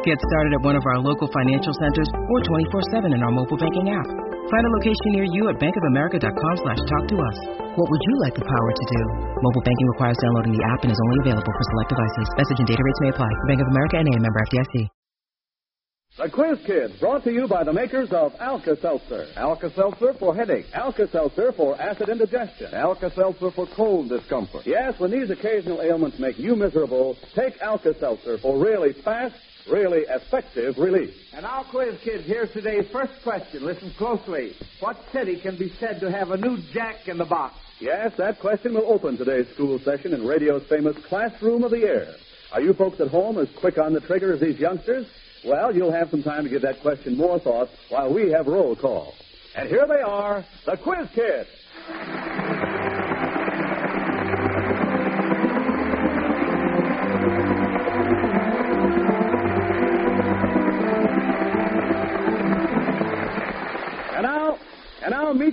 Get started at one of our local financial centers or 24-7 in our mobile banking app. Find a location near you at bankofamerica.com slash talk to us. What would you like the power to do? Mobile banking requires downloading the app and is only available for select devices. Message and data rates may apply. Bank of America and a member FDIC. The Quiz Kids, brought to you by the makers of Alka-Seltzer. Alka-Seltzer for headache. Alka-Seltzer for acid indigestion. Alka-Seltzer for cold discomfort. Yes, when these occasional ailments make you miserable, take Alka-Seltzer for really fast, really effective relief. And our quiz kids, here's today's first question. Listen closely. What city can be said to have a new jack in the box? Yes, that question will open today's school session in radio's famous Classroom of the Year. Are you folks at home as quick on the trigger as these youngsters? Well, you'll have some time to give that question more thought while we have roll call. And here they are, the Quiz Kids.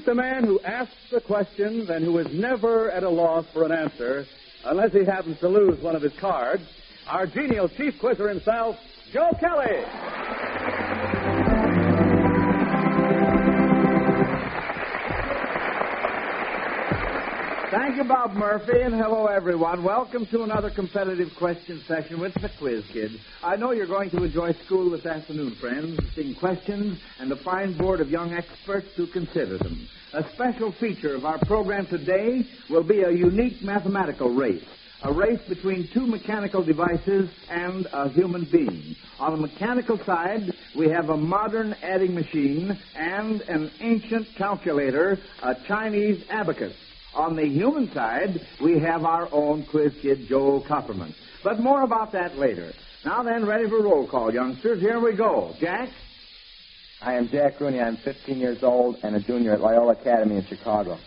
The man who asks the questions and who is never at a loss for an answer, unless he happens to lose one of his cards. Our genial chief quizzer himself, Joe Kelly. Thank you, Bob Murphy, and hello, everyone. Welcome to another competitive question session with the Quiz Kids. I know you're going to enjoy school this afternoon, friends, seeing questions and a fine board of young experts to consider them. A special feature of our program today will be a unique mathematical race. A race between two mechanical devices and a human being. On the mechanical side, we have a modern adding machine and an ancient calculator, a Chinese abacus. On the human side, we have our own quiz kid, Joel Kupperman. But more about that later. Now then, ready for roll call, youngsters. Here we go. Jack? I am Jack Rooney. I'm 15 years old and a junior at Loyola Academy in Chicago.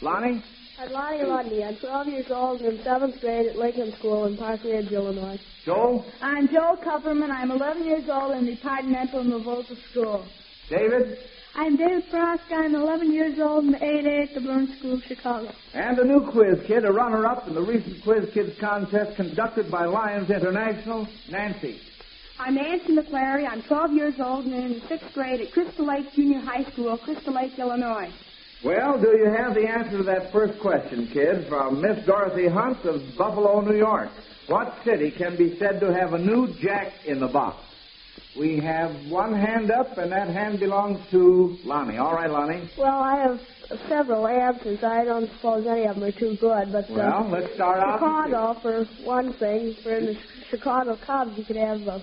Lonnie? I'm Lonnie Lundy. I'm 12 years old and in seventh grade at Lincoln School in Park Ridge, Illinois. Joel? I'm Joel Kupperman. I'm 11 years old in departmental in Revolta School. David? I'm David Frost. I'm 11 years old in 8A at the Burn School, of Chicago. And a new quiz kid, a runner-up in the recent Quiz Kids contest conducted by Lions International, Nancy. I'm Nancy McClary. I'm 12 years old and in the sixth grade at Crystal Lake Junior High School, Crystal Lake, Illinois. Well, do you have the answer to that first question, kids, from Miss Dorothy Hunt of Buffalo, New York? What city can be said to have a new jack in the box? We have one hand up, and that hand belongs to Lonnie. All right, Lonnie. Well, I have several answers. I don't suppose any of them are too good, but uh, Well, let's start out. Chicago, for one thing, for in the Chicago Cubs, you could have a,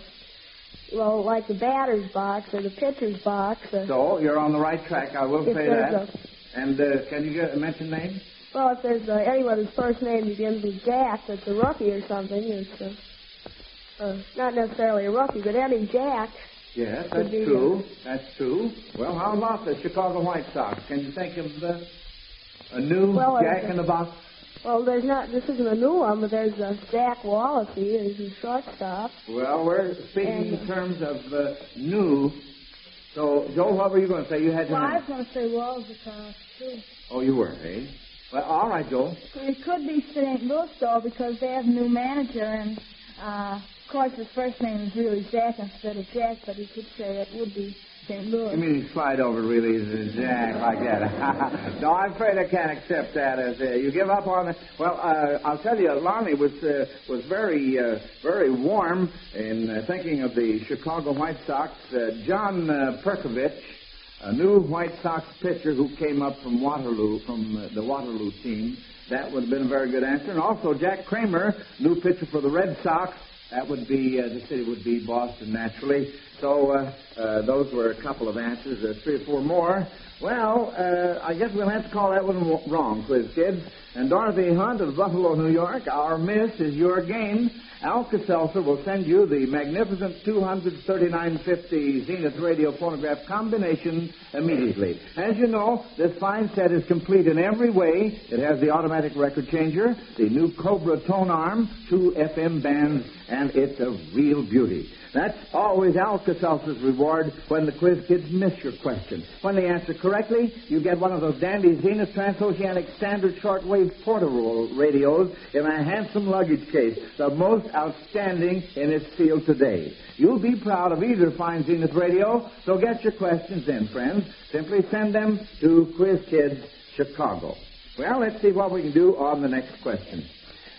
well, like the batter's box or the pitcher's box. Uh, So, you're on the right track. I will say that. And uh, can you get, a mention names? well, if there's uh, anyone whose first name begins with Jack, that's a rookie or something. It's uh, uh, not necessarily a rookie, but any Jack. Yes, that's true. That's true. Well, how about the Chicago White Sox? Can you think of the, a new Well, uh, Jack in the box? Well, there's not. This isn't a new one, but there's uh, Jack Wallaesa. There's a shortstop. Well, we're speaking in terms of uh, new. So, Joe, what were you going to say? You had Well, I was going to say Wallaesa, too. Oh, you were, eh? Well, all right, Joe. It could be St. Louis, though, because they have a new manager, and, uh, course, his first name is really Jack instead of Jack, but he could say it would be St. Louis. You mean you slide over really as Jack like that? no, I'm afraid I can't accept that. As uh, you give up on it. Well, uh, I'll tell you, Lonnie was uh, was very uh, very warm in uh, thinking of the Chicago White Sox. Uh, John uh, Perkovich, a new White Sox pitcher who came up from Waterloo from uh, the Waterloo team. That would have been a very good answer. And also Jack Kramer, new pitcher for the Red Sox. That would be uh, the city would be Boston naturally. So uh, uh, those were a couple of answers. There's three or four more. Well, uh, I guess we'll have to call that one wrong, quiz kids. And Dorothy Hunt of Buffalo, New York, our miss is your game. Alka-Seltzer will send you the magnificent 23950 Zenith radio phonograph combination immediately. As you know, this fine set is complete in every way. It has the automatic record changer, the new Cobra tone arm, two FM bands, and it's a real beauty. That's always Alka-Seltzer's reward when the quiz kids miss your question. When they answer correctly, you get one of those dandy Zenith transoceanic standard shortwave portable radios in a handsome luggage case, the most outstanding in its field today. You'll be proud of either fine Zenith radio, so get your questions in, friends. Simply send them to Quiz Kids, Chicago. Well, let's see what we can do on the next question.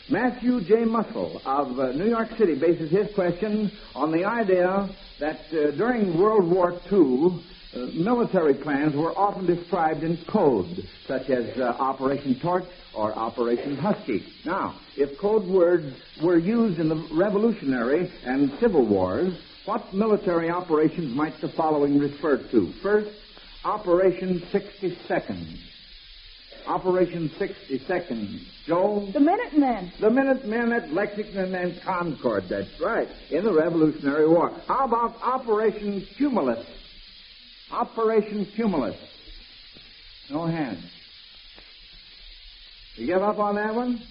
Matthew J. Muscle of uh, New York City bases his question on the idea that uh, during World War II, uh, military plans were often described in code, such as uh, Operation Torch or Operation Husky. Now, if code words were used in the Revolutionary and Civil Wars, what military operations might the following refer to? First, Operation 60 Seconds. Operation 60 Seconds. Joe? The Minutemen. The Minutemen at Lexington and Concord, that's right, in the Revolutionary War. How about Operation Cumulus? Operation Cumulus. No hands. You give up on that one?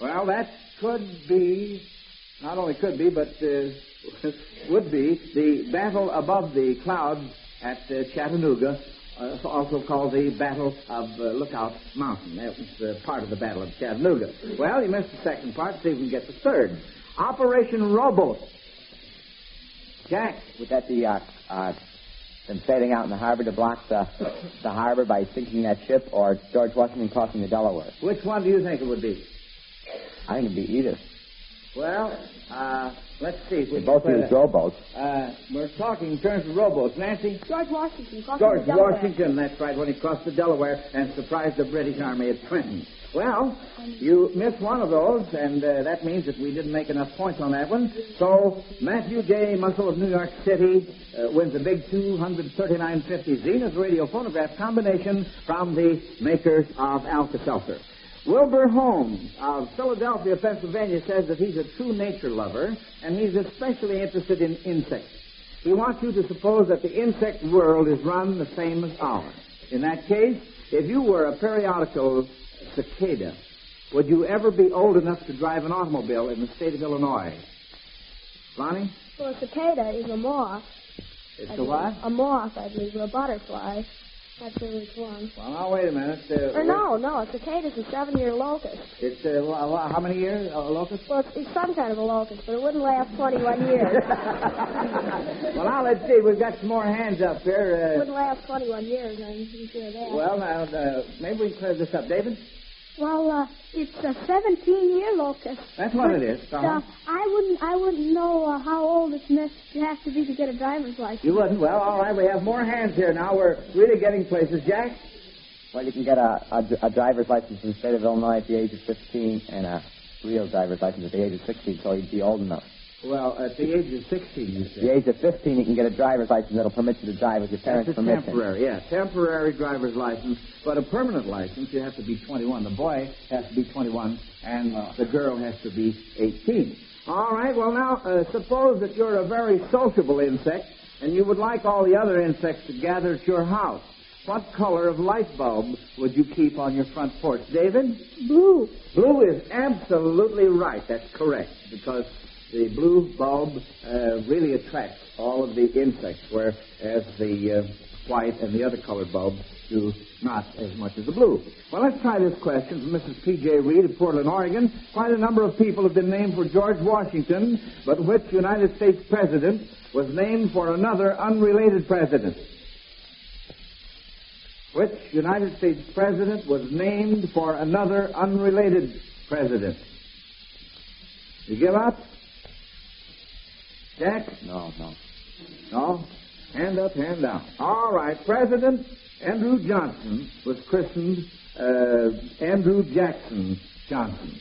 Well, that could be, not only could be, but uh, would be the battle above the clouds at uh, Chattanooga, uh, also called the Battle of uh, Lookout Mountain. That was uh, part of the Battle of Chattanooga. Well, you missed the second part. See if we can get the third. Operation Rowboat. Jack. Would that be uh, uh, them sailing out in the harbor to block the, the harbor by sinking that ship, or George Washington crossing the Delaware? Which one do you think it would be? I think it'd be either. Well, uh, let's see. We They both put use a- rowboats. Uh, we're talking in terms of rowboats. Nancy? George Washington. crossing George the Delaware. Washington, that's right, when he crossed the Delaware and surprised the British Army at Trenton. Well, you missed one of those, and uh, that means that we didn't make enough points on that one. So Matthew J. Muscle of New York City uh, wins a big 239.50 Zenith radio phonograph combination from the makers of Alka-Seltzer. Wilbur Holmes of Philadelphia, Pennsylvania says that he's a true nature lover, and he's especially interested in insects. He wants you to suppose that the insect world is run the same as ours. In that case, if you were a periodical cicada, would you ever be old enough to drive an automobile in the state of Illinois? Lonnie? Well, a cicada is a moth. It's I a believe. what? A moth, I believe, or a butterfly. Not sure which one. Well, now, wait a minute. Uh, Or no, no, a cicada's a seven-year locust. It's, uh, how many years, a locust? Well, it's, it's some kind of a locust, but it wouldn't last 21 years. well, now, let's see. We've got some more hands up here. it wouldn't last 21 years, I'm sure of that. Uh, well, now, uh, maybe we can clear this up. David? Well, uh, it's a 17-year locust. That's what it is. Uh. I wouldn't, I wouldn't know uh, how old it's necessary you have to be to get a driver's license. You wouldn't? Well, all right. We have more hands here now. We're really getting places. Jack? Well, you can get a, a, a driver's license in the state of Illinois at the age of 15 and a real driver's license at the age of 16, so you'd be old enough. Well, at the age of 16, you At said. the age of 15, you can get a driver's license that'll permit you to drive with your That's parents' a permission. temporary, yeah, temporary driver's license. But a permanent license, you have to be 21. The boy has to be 21, and uh, the girl has to be 18. All right. Well, now uh, suppose that you're a very sociable insect, and you would like all the other insects to gather at your house. What color of light bulb would you keep on your front porch, David? Blue. Blue is absolutely right. That's correct because the blue bulb uh, really attracts all of the insects, whereas the uh, white and the other colored bulbs do not as much as the blue. Well, let's try this question from Mrs. P.J. Reed of Portland, Oregon. Quite a number of people have been named for George Washington, but which United States president was named for another unrelated president? Which United States president was named for another unrelated president? You give up? Jack? No, no. No? Hand up, hand down. All right. President Andrew Johnson was christened uh, Andrew Jackson Johnson.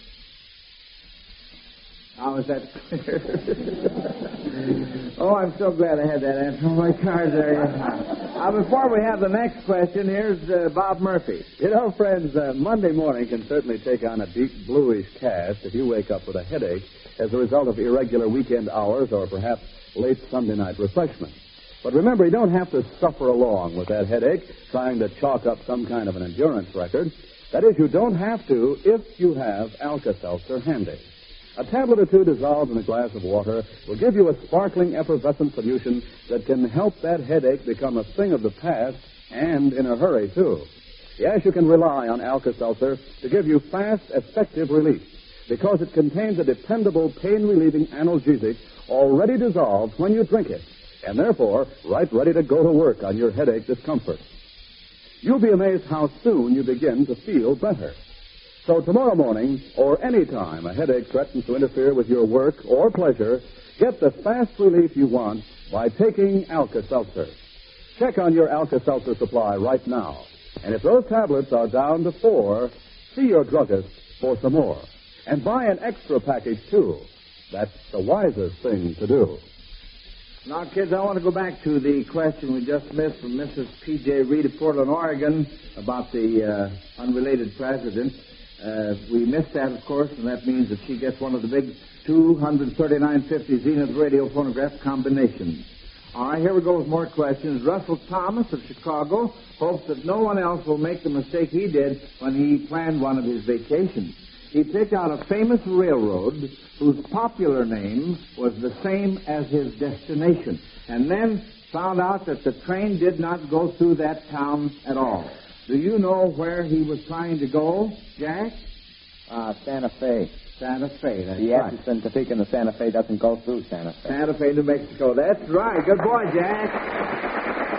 How is that clear? oh, I'm so glad I had that answer. Oh, my cards are. Uh, before we have the next question, here's uh, Bob Murphy. You know, friends, uh, Monday morning can certainly take on a deep bluish cast if you wake up with a headache as a result of irregular weekend hours or perhaps late Sunday night refreshment. But remember, you don't have to suffer along with that headache trying to chalk up some kind of an endurance record. That is, you don't have to if you have Alka-Seltzer handy. A tablet or two dissolved in a glass of water will give you a sparkling, effervescent solution that can help that headache become a thing of the past and in a hurry, too. Yes, you can rely on Alka-Seltzer to give you fast, effective relief because it contains a dependable pain-relieving analgesic already dissolved when you drink it, and therefore right ready to go to work on your headache discomfort. You'll be amazed how soon you begin to feel better. So tomorrow morning, or any time a headache threatens to interfere with your work or pleasure, get the fast relief you want by taking Alka-Seltzer. Check on your Alka-Seltzer supply right now. And if those tablets are down to four, see your druggist for some more. And buy an extra package, too. That's the wisest thing to do. Now, kids, I want to go back to the question we just missed from Mrs. P.J. Reed of Portland, Oregon, about the uh, unrelated president. Uh, we missed that, of course, and that means that she gets one of the big 239.50 Zenith radio phonograph combinations. All right, here we go with more questions. Russell Thomas of Chicago hopes that no one else will make the mistake he did when he planned one of his vacations. He picked out a famous railroad whose popular name was the same as his destination, and then found out that the train did not go through that town at all. Do you know where he was trying to go, Jack? Uh, Santa Fe. Santa Fe, that's The right. Atchison, Topeka, and the Santa Fe doesn't go through Santa Fe. Santa Fe, New Mexico. That's right. Good boy, Jack.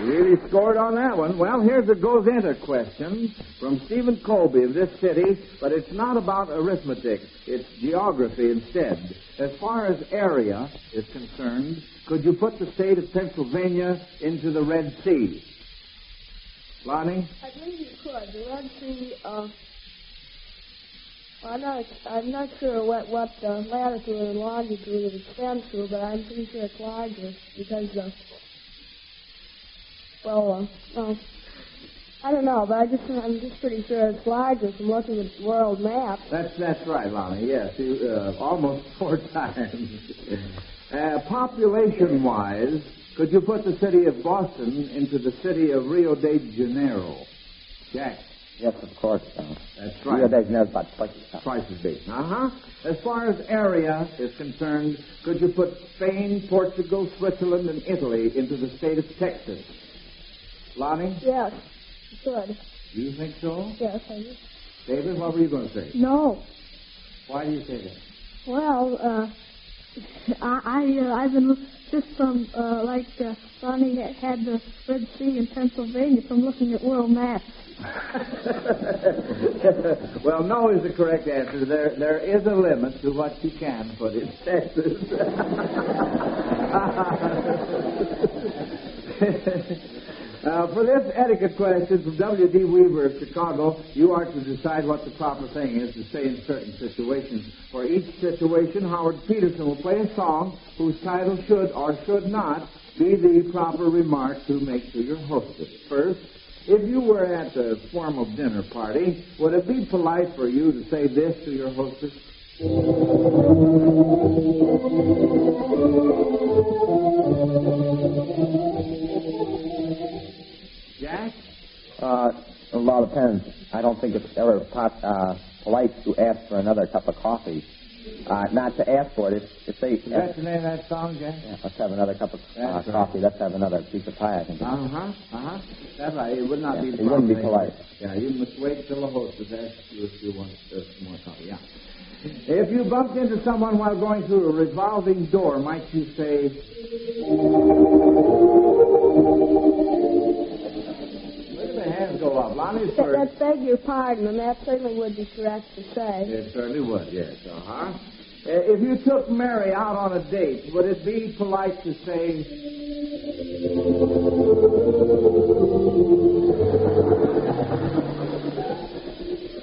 Really scored on that one. Well, here's a goes into question from Stephen Colby of this city, but it's not about arithmetic. It's geography instead. As far as area is concerned, could you put the state of Pennsylvania into the Red Sea? Lonnie? I believe you could. The Red Sea, uh, I'm not, I'm not sure what, what uh, latitude and longitude it extends to, but I'm pretty sure it's larger because, uh, well, uh, well, I don't know, but I just, I'm just pretty sure it's larger from looking at the world map. That's that's right, Lonnie. Yes, you, uh, almost four times. uh, population-wise, could you put the city of Boston into the city of Rio de Janeiro? Jack, Yes, of course. Uh, that's Rio right. de Janeiro is about twice the size. Twice as big. Uh huh. As far as area is concerned, could you put Spain, Portugal, Switzerland, and Italy into the state of Texas? Lonnie, Yes, do you think so? Yes, I do. David, what were you going to say? No. Why do you say that? Well, uh, I, I uh, I've been just from uh, like uh, Sonny had the Red Sea in Pennsylvania from looking at world maps. well, no is the correct answer. There, there is a limit to what you can put in Texas. Uh, for this etiquette question from W.D. Weaver of Chicago, you are to decide what the proper thing is to say in certain situations. For each situation, Howard Peterson will play a song whose title should or should not be the proper remark to make to your hostess. First, if you were at a formal dinner party, would it be polite for you to say this to your hostess? Uh, a lot of depends. I don't think it's ever pos- uh, polite to ask for another cup of coffee. Uh, not to ask for it. If, if they Is that the name of that song, Jack? yeah, let's have another cup of uh, right. coffee. Let's have another piece of pie. I think. Uh huh. Uh huh. That's right. It would not Yeah, be. it wouldn't be polite. Yeah, you must wait till the hostess asks you if you want uh, some more coffee. Yeah. If you bumped into someone while going through a revolving door, might you say? Hands go up. Lonnie's That, beg your pardon, and that certainly would be correct to say. It certainly would. Yes. Uh huh. If you took Mary out on a date, would it be polite to say?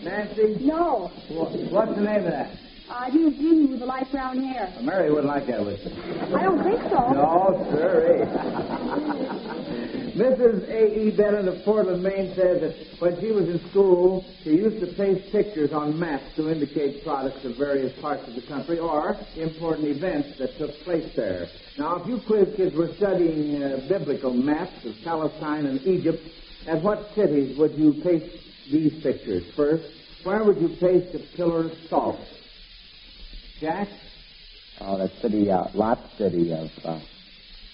Nancy? No. What, what's the name of that? Uh, he was Jimmy with the light brown hair. Mary wouldn't like that, would she? I don't think so. No, sir. Mrs. A.E. Bennett of Portland, Maine says that when she was in school, she used to paste pictures on maps to indicate products of various parts of the country or important events that took place there. Now, if you quiz kids were studying uh, biblical maps of Palestine and Egypt, at what cities would you paste these pictures? First, where would you paste the pillar of salt? Jack? Oh, that city, uh, Lot City of, uh,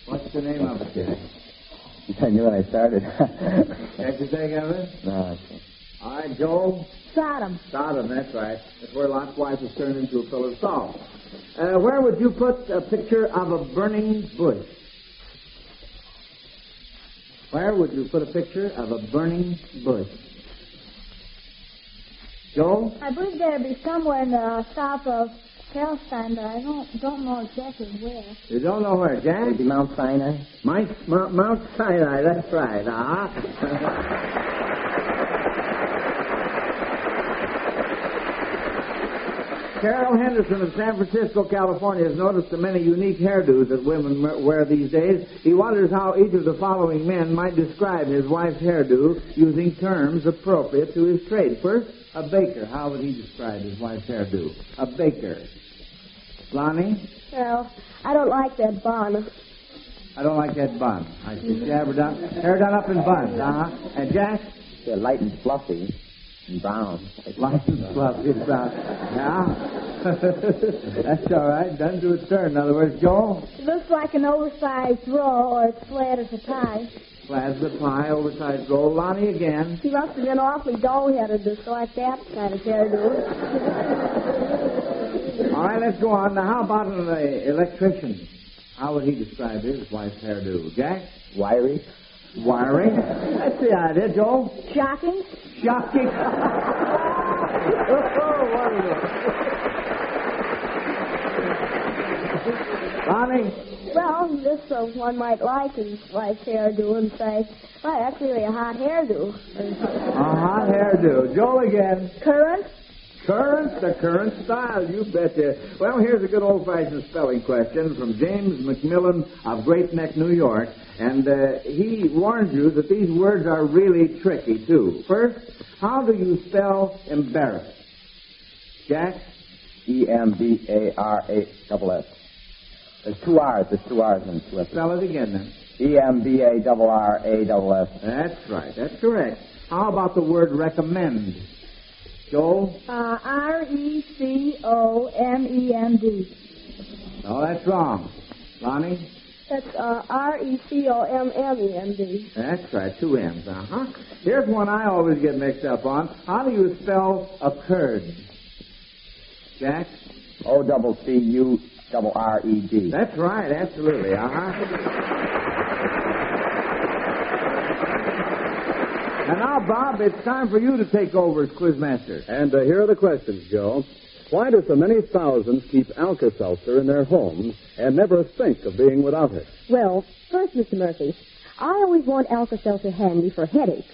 What's the name of it, Jack? I knew when I started. Can't you think of it? no, I can't. All right, Joel. Sodom. Sodom, that's right. That's where Lot's wife was turned into a pillar of salt. Uh, where would you put a picture of a burning bush? Where would you put a picture of a burning bush? Joel? I believe there'd be somewhere in the south of Palestine, but I don't don't know exactly where. You don't know where, Jack? Maybe Mount Sinai? Mount, Mount, Mount Sinai, that's right. Uh-huh. Carol Henderson of San Francisco, California, has noticed the many unique hairdos that women wear these days. He wonders how each of the following men might describe his wife's hairdo using terms appropriate to his trade. First, a baker. How would he describe his wife's hairdo? A baker. Lonnie? Well, I don't like that bun. I don't like that bun. I see. She have her done, hair done up in buns, uh-huh. And Jack? They're light and fluffy and brown. Light and fluffy and brown. Yeah? That's all right. Done to its turn. In other words, Joel? It looks like an oversized roll, or a flat as a tie. Flat as a pie, oversized roll. Lonnie again. She must have been awfully dull-headed to select that kind of hairdo. All right, let's go on. Now, how about an uh, electrician? How would he describe his wife's hairdo? Jack? Wiry? Wiring. That's the idea, Joel. Shocking. Shocking. oh, wonderful. Lonnie? Well, this uh, one might like his wife's hairdo and say, well, that's really a hot hairdo. A hot hairdo. Joel again. Current? Current, the current style, you betcha. Well, here's a good old-fashioned spelling question from James McMillan of Great Neck, New York. And uh, he warns you that these words are really tricky, too. First, how do you spell embarrassed? Jack? E M B A R A double S. There's two R's. There's two R's and two S's. Spell it again, then. E M B A double R A double S. That's right. That's correct. How about the word recommend? Joel? Uh, R E C O M E N D. No, that's wrong. Lonnie? That's uh, R-E-C-O-M-M-E-N-D. That's right, two M's, uh-huh. Here's one I always get mixed up on. How do you spell occurred? Jack? O double C U double R E D. That's right, absolutely, uh-huh. And now, Bob, it's time for you to take over as quizmaster. And uh, here are the questions, Joe. Why do so many thousands keep Alka-Seltzer in their homes and never think of being without it? Well, first, Mr. Murphy, I always want Alka-Seltzer handy for headaches.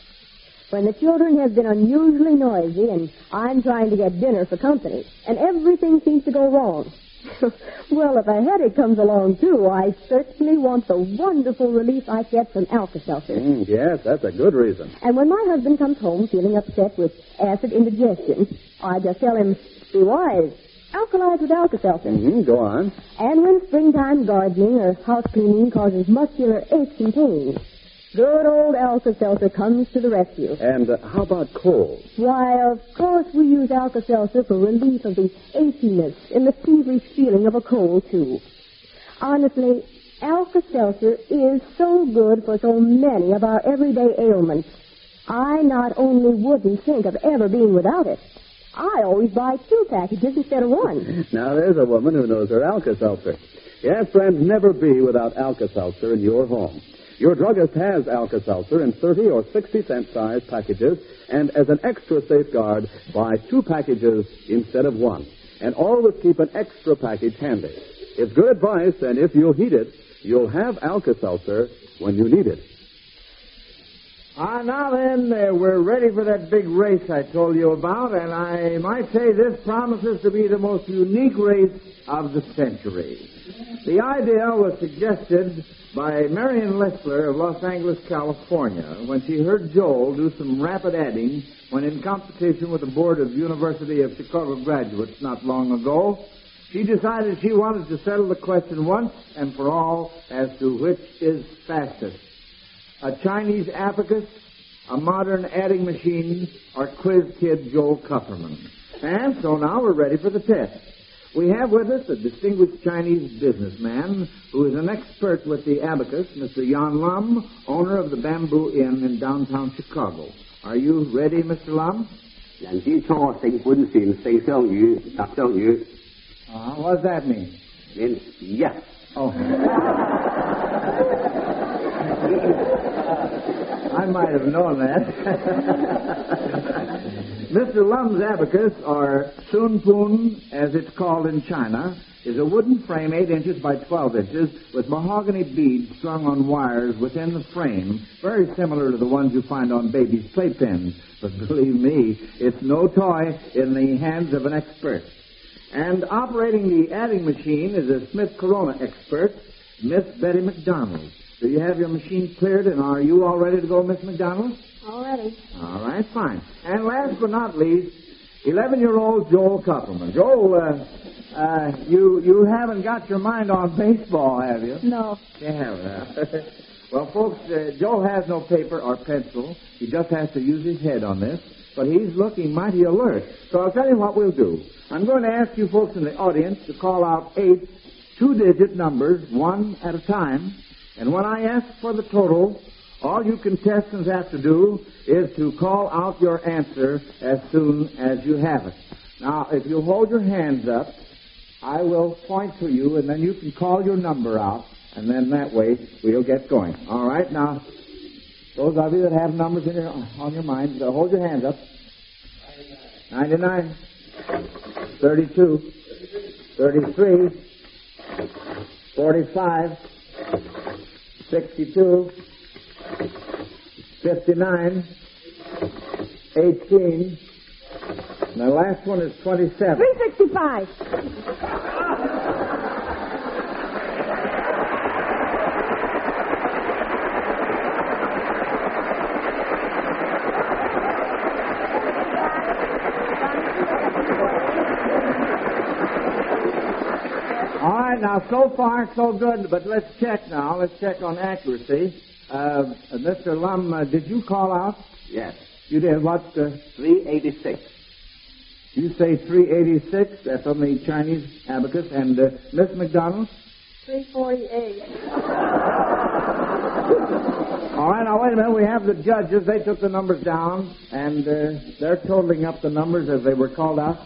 When the children have been unusually noisy and I'm trying to get dinner for company, and everything seems to go wrong. well, if a headache comes along, too, I certainly want the wonderful relief I get from Alka-Seltzer. Mm, yes, that's a good reason. And when my husband comes home feeling upset with acid indigestion, I just tell him, be wise. Alkalize with Alka-Seltzer. hmm Go on. And when springtime gardening or house cleaning causes muscular aches and pains, good old Alka-Seltzer comes to the rescue. And uh, how about cold? Why, of course we use Alka-Seltzer for relief of the achiness and the feverish feeling of a cold, too. Honestly, Alka-Seltzer is so good for so many of our everyday ailments. I not only wouldn't think of ever being without it, I always buy two packages instead of one. Now, there's a woman who knows her Alka-Seltzer. Yes, friends, never be without Alka-Seltzer in your home. Your druggist has Alka-Seltzer in 30 or 60 cent size packages, and as an extra safeguard, buy two packages instead of one. And always keep an extra package handy. It's good advice, and if you'll heed it, you'll have Alka-Seltzer when you need it. Ah, now then, uh, we're ready for that big race I told you about, and I might say this promises to be the most unique race of the century. The idea was suggested by Marion Lessler of Los Angeles, California, when she heard Joel do some rapid adding when in competition with the board of University of Chicago graduates not long ago. She decided she wanted to settle the question once and for all as to which is fastest a Chinese abacus, a modern adding machine, or quiz kid Joel Kupperman. And so now we're ready for the test. We have with us a distinguished Chinese businessman who is an expert with the abacus, Mr. Yan Lum, owner of the Bamboo Inn in downtown Chicago. Are you ready, Mr. Lum? 人之初，性本善，四相与，特相与。 Uh, what does that mean? Means yes. Oh. I might have known that. Mr. Lum's abacus, or suanpan, as it's called in China, is a wooden frame 8 inches by 12 inches with mahogany beads strung on wires within the frame, very similar to the ones you find on babies' playpens. But believe me, it's no toy in the hands of an expert. And operating the adding machine is a Smith Corona expert, Miss Betty McDonald. Do you have your machine cleared, and are you all ready to go, Miss McDonald? All ready. All right, fine. And last but not least, 11-year-old Joel Kupperman. Joel, uh, uh, you you haven't got your mind on baseball, have you? No. You haven't, well, folks, uh, Joel has no paper or pencil. He just has to use his head on this. But he's looking mighty alert. So I'll tell you what we'll do. I'm going to ask you folks in the audience to call out eight two-digit numbers, one at a time. And when I ask for the total, all you contestants have to do is to call out your answer as soon as you have it. Now, if you hold your hands up, I will point to you, and then you can call your number out, and then that way we'll get going. All right? Now, those of you that have numbers your, on your minds, uh, hold your hands up. 99, 32, 33, 45, 62, 59, 18, and the last one is 27. 365. All right, now so far so good, but let's check now. Let's check on accuracy. Uh, Mr. Lum, uh, did you call out? Yes. You did. What? Uh, 386. you say 386. That's on the Chinese abacus. And uh, Miss McDonald? 348. All right, now wait a minute. We have the judges. They took the numbers down, and uh, they're totaling up the numbers as they were called out.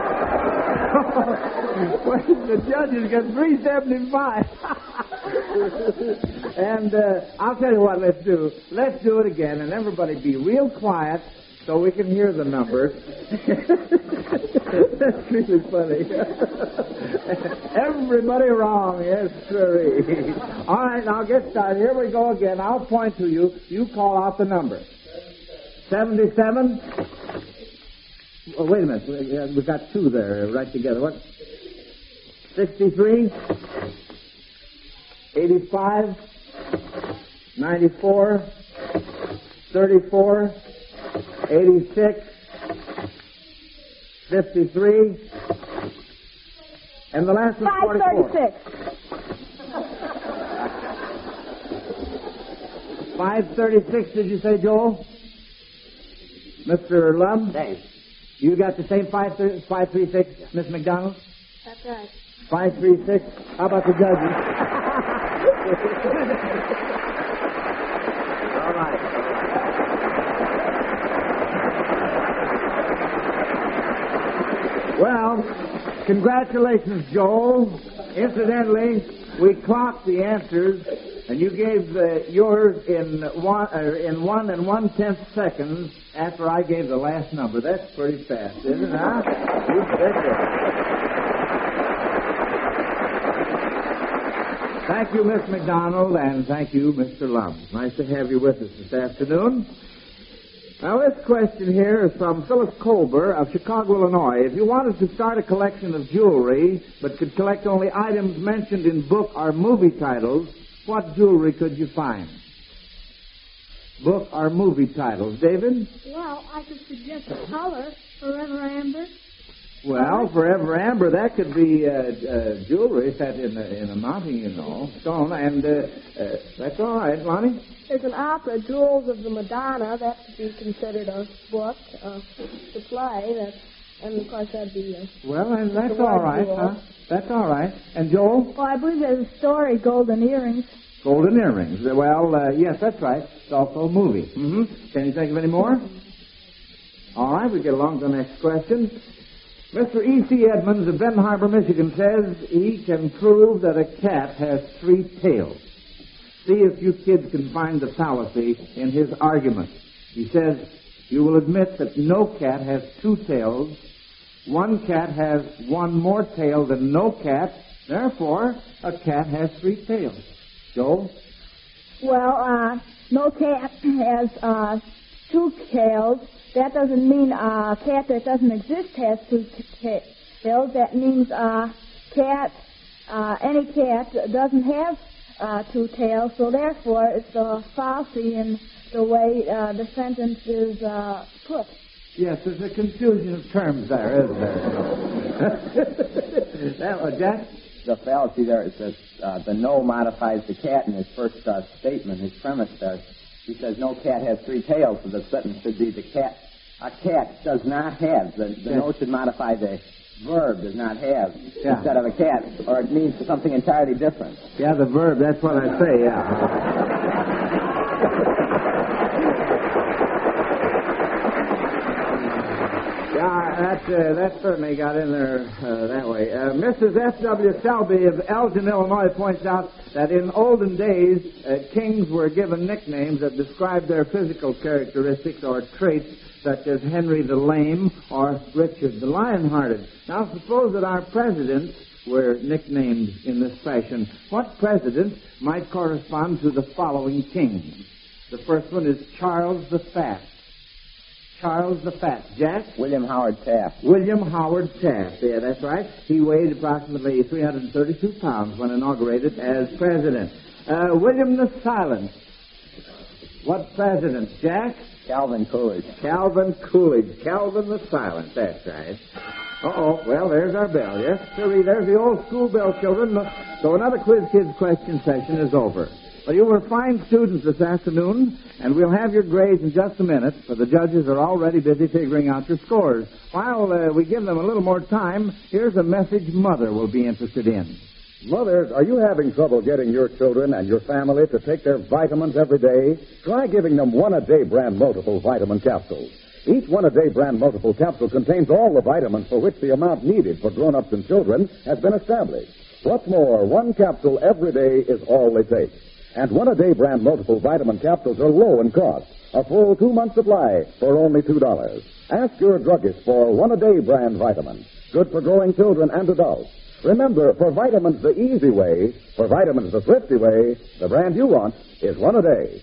the judges got 375. and uh, I'll tell you what, let's do. Let's do it again, and everybody be real quiet so we can hear the numbers. That's really funny. everybody wrong, yes, sir. All right, now get started. Here we go again. I'll point to you. You call out the number. 77. Oh, wait a minute. We- uh, We've got two there right together. What? 63, 85, 94, 34, 86, 53, and the last one 44. 536. 536, did you say, Joel? Mr. Lum? Thanks. You got the same 536, 536, Miss McDonald? That's right. 536. How about the judges? All right. Well, congratulations, Joel. Incidentally, we clocked the answers, and you gave uh, yours in one uh, in one and one tenth seconds after I gave the last number. That's pretty fast, isn't it? Huh? You. Thank you, Miss McDonald, and thank you, Mr. Lum. Nice to have you with us this afternoon. Now, this question here is from Phyllis Colber of Chicago, Illinois. If you wanted to start a collection of jewelry, but could collect only items mentioned in book or movie titles, what jewelry could you find? Book or movie titles. David? Well, I could suggest a color, Forever Amber. Well, Forever Amber, that could be uh, uh, jewelry set in a, in a mounting, you know, stone, and uh, uh, that's all right, Lonnie. There's an opera, Jewels of the Madonna. That could be considered a book uh, to play. That, and of course that'd be. A, Well, and that's the all word right, jewel. huh? That's all right. And Joel, Well, I believe there's a story, Golden Earrings. golden earrings. Well, uh, yes, that's right. It's also a movie. hmm Can you think of any more? All right, we get along to the next question. Mr. E.C. Edmonds of Benton Harbor, Michigan says he can prove that a cat has three tails. See if you kids can find the fallacy in his argument. He says, you will admit that no cat has two tails. One cat has one more tail than no cat. Therefore, a cat has three tails. Joe? Well, uh, no cat has uh, two tails. That doesn't mean uh, a cat that doesn't exist has two tails. That means uh, cat, uh, any cat doesn't have uh, two tails. So therefore, it's a fallacy in the way uh, the sentence is uh, put. Yes, there's a confusion of terms there, isn't there? that was Jack? The fallacy there is that uh, the no modifies the cat in his first uh, statement, his premise there. He says no cat has three tails, so the sentence should be the cat. A cat does not have. The, the Yes. no should modify the verb does not have Yeah. instead of a cat, or it means something entirely different. Yeah, the verb, that's what I say, yeah. Yeah, that, uh, that certainly got in there uh, that way. Uh, Mrs. S.W. Selby of Elgin, Illinois points out that in olden days, uh, kings were given nicknames that described their physical characteristics or traits, such as Henry the Lame or Richard the Lionhearted. Now, suppose that our presidents were nicknamed in this fashion. What president might correspond to the following kings? The first one is Charles the Fat. Charles the Fat. Jack? William Howard Taft. William Howard Taft. Yeah, that's right. He weighed approximately 332 pounds when inaugurated as president. Uh, William the Silent. What president? Jack? Calvin Coolidge. Calvin Coolidge. Calvin the Silent. That's right. Uh-oh. Well, there's our bell. Yes, sir. There's the old school bell, children. So another Quiz Kids question session is over. Well, you were fine students this afternoon, and we'll have your grades in just a minute, for the judges are already busy figuring out your scores. While uh, we give them a little more time, here's a message Mother will be interested in. Mothers, are you having trouble getting your children and your family to take their vitamins every day? Try giving them one a day brand multiple vitamin capsules. Each one a day brand multiple capsule contains all the vitamins for which the amount needed for grown ups and children has been established. What's more, one capsule every day is all they take. And one a day brand multiple vitamin capsules are low in cost. A full two month supply for only $2. Ask your druggist for one a day brand vitamins. Good for growing children and adults. Remember, for vitamins the easy way, for vitamins the thrifty way, the brand you want is one a day.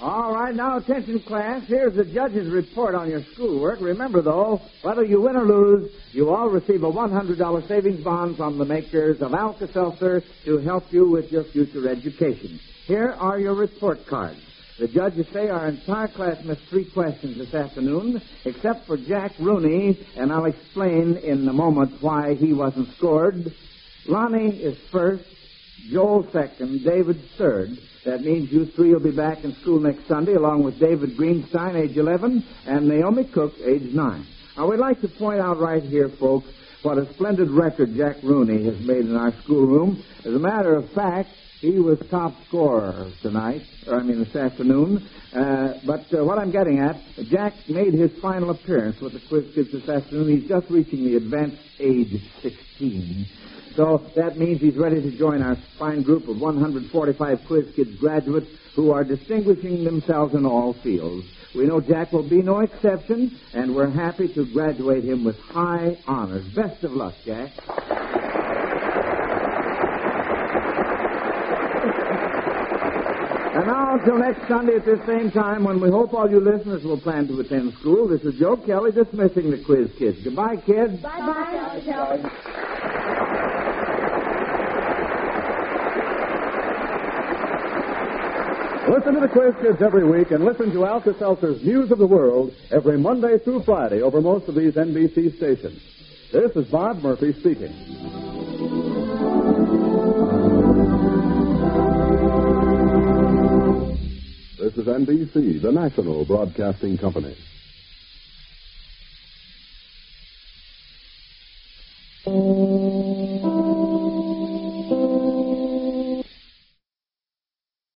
All right, now attention, class. Here's the judge's report on your schoolwork. Remember, though, whether you win or lose, you all receive a $100 savings bond from the makers of Alka-Seltzer to help you with your future education. Here are your report cards. The judges say our entire class missed three questions this afternoon, except for Jack Rooney, and I'll explain in a moment why he wasn't scored. Lonnie is first, Joel second, David third. That means you three will be back in school next Sunday, along with David Greenstein, age 11, and Naomi Cook, age 9. Now, we'd like to point out right here, folks, what a splendid record Jack Rooney has made in our schoolroom. As a matter of fact, he was top scorer tonight, or I mean this afternoon. Uh, but uh, what I'm getting at, Jack made his final appearance with the Quiz Kids this afternoon. He's just reaching the advanced age of 16. So that means he's ready to join our fine group of 145 Quiz Kids graduates who are distinguishing themselves in all fields. We know Jack will be no exception, and we're happy to graduate him with high honors. Best of luck, Jack. And now, until next Sunday at this same time, when we hope all you listeners will plan to attend school, this is Joe Kelly dismissing the quiz kids. Goodbye, kids. Bye-bye. Kelly. Listen to the Quiz Kids every week and listen to Alka Seltzer's News of the World every Monday through Friday over most of these NBC stations. This is Bob Murphy speaking. This is NBC, the national broadcasting company.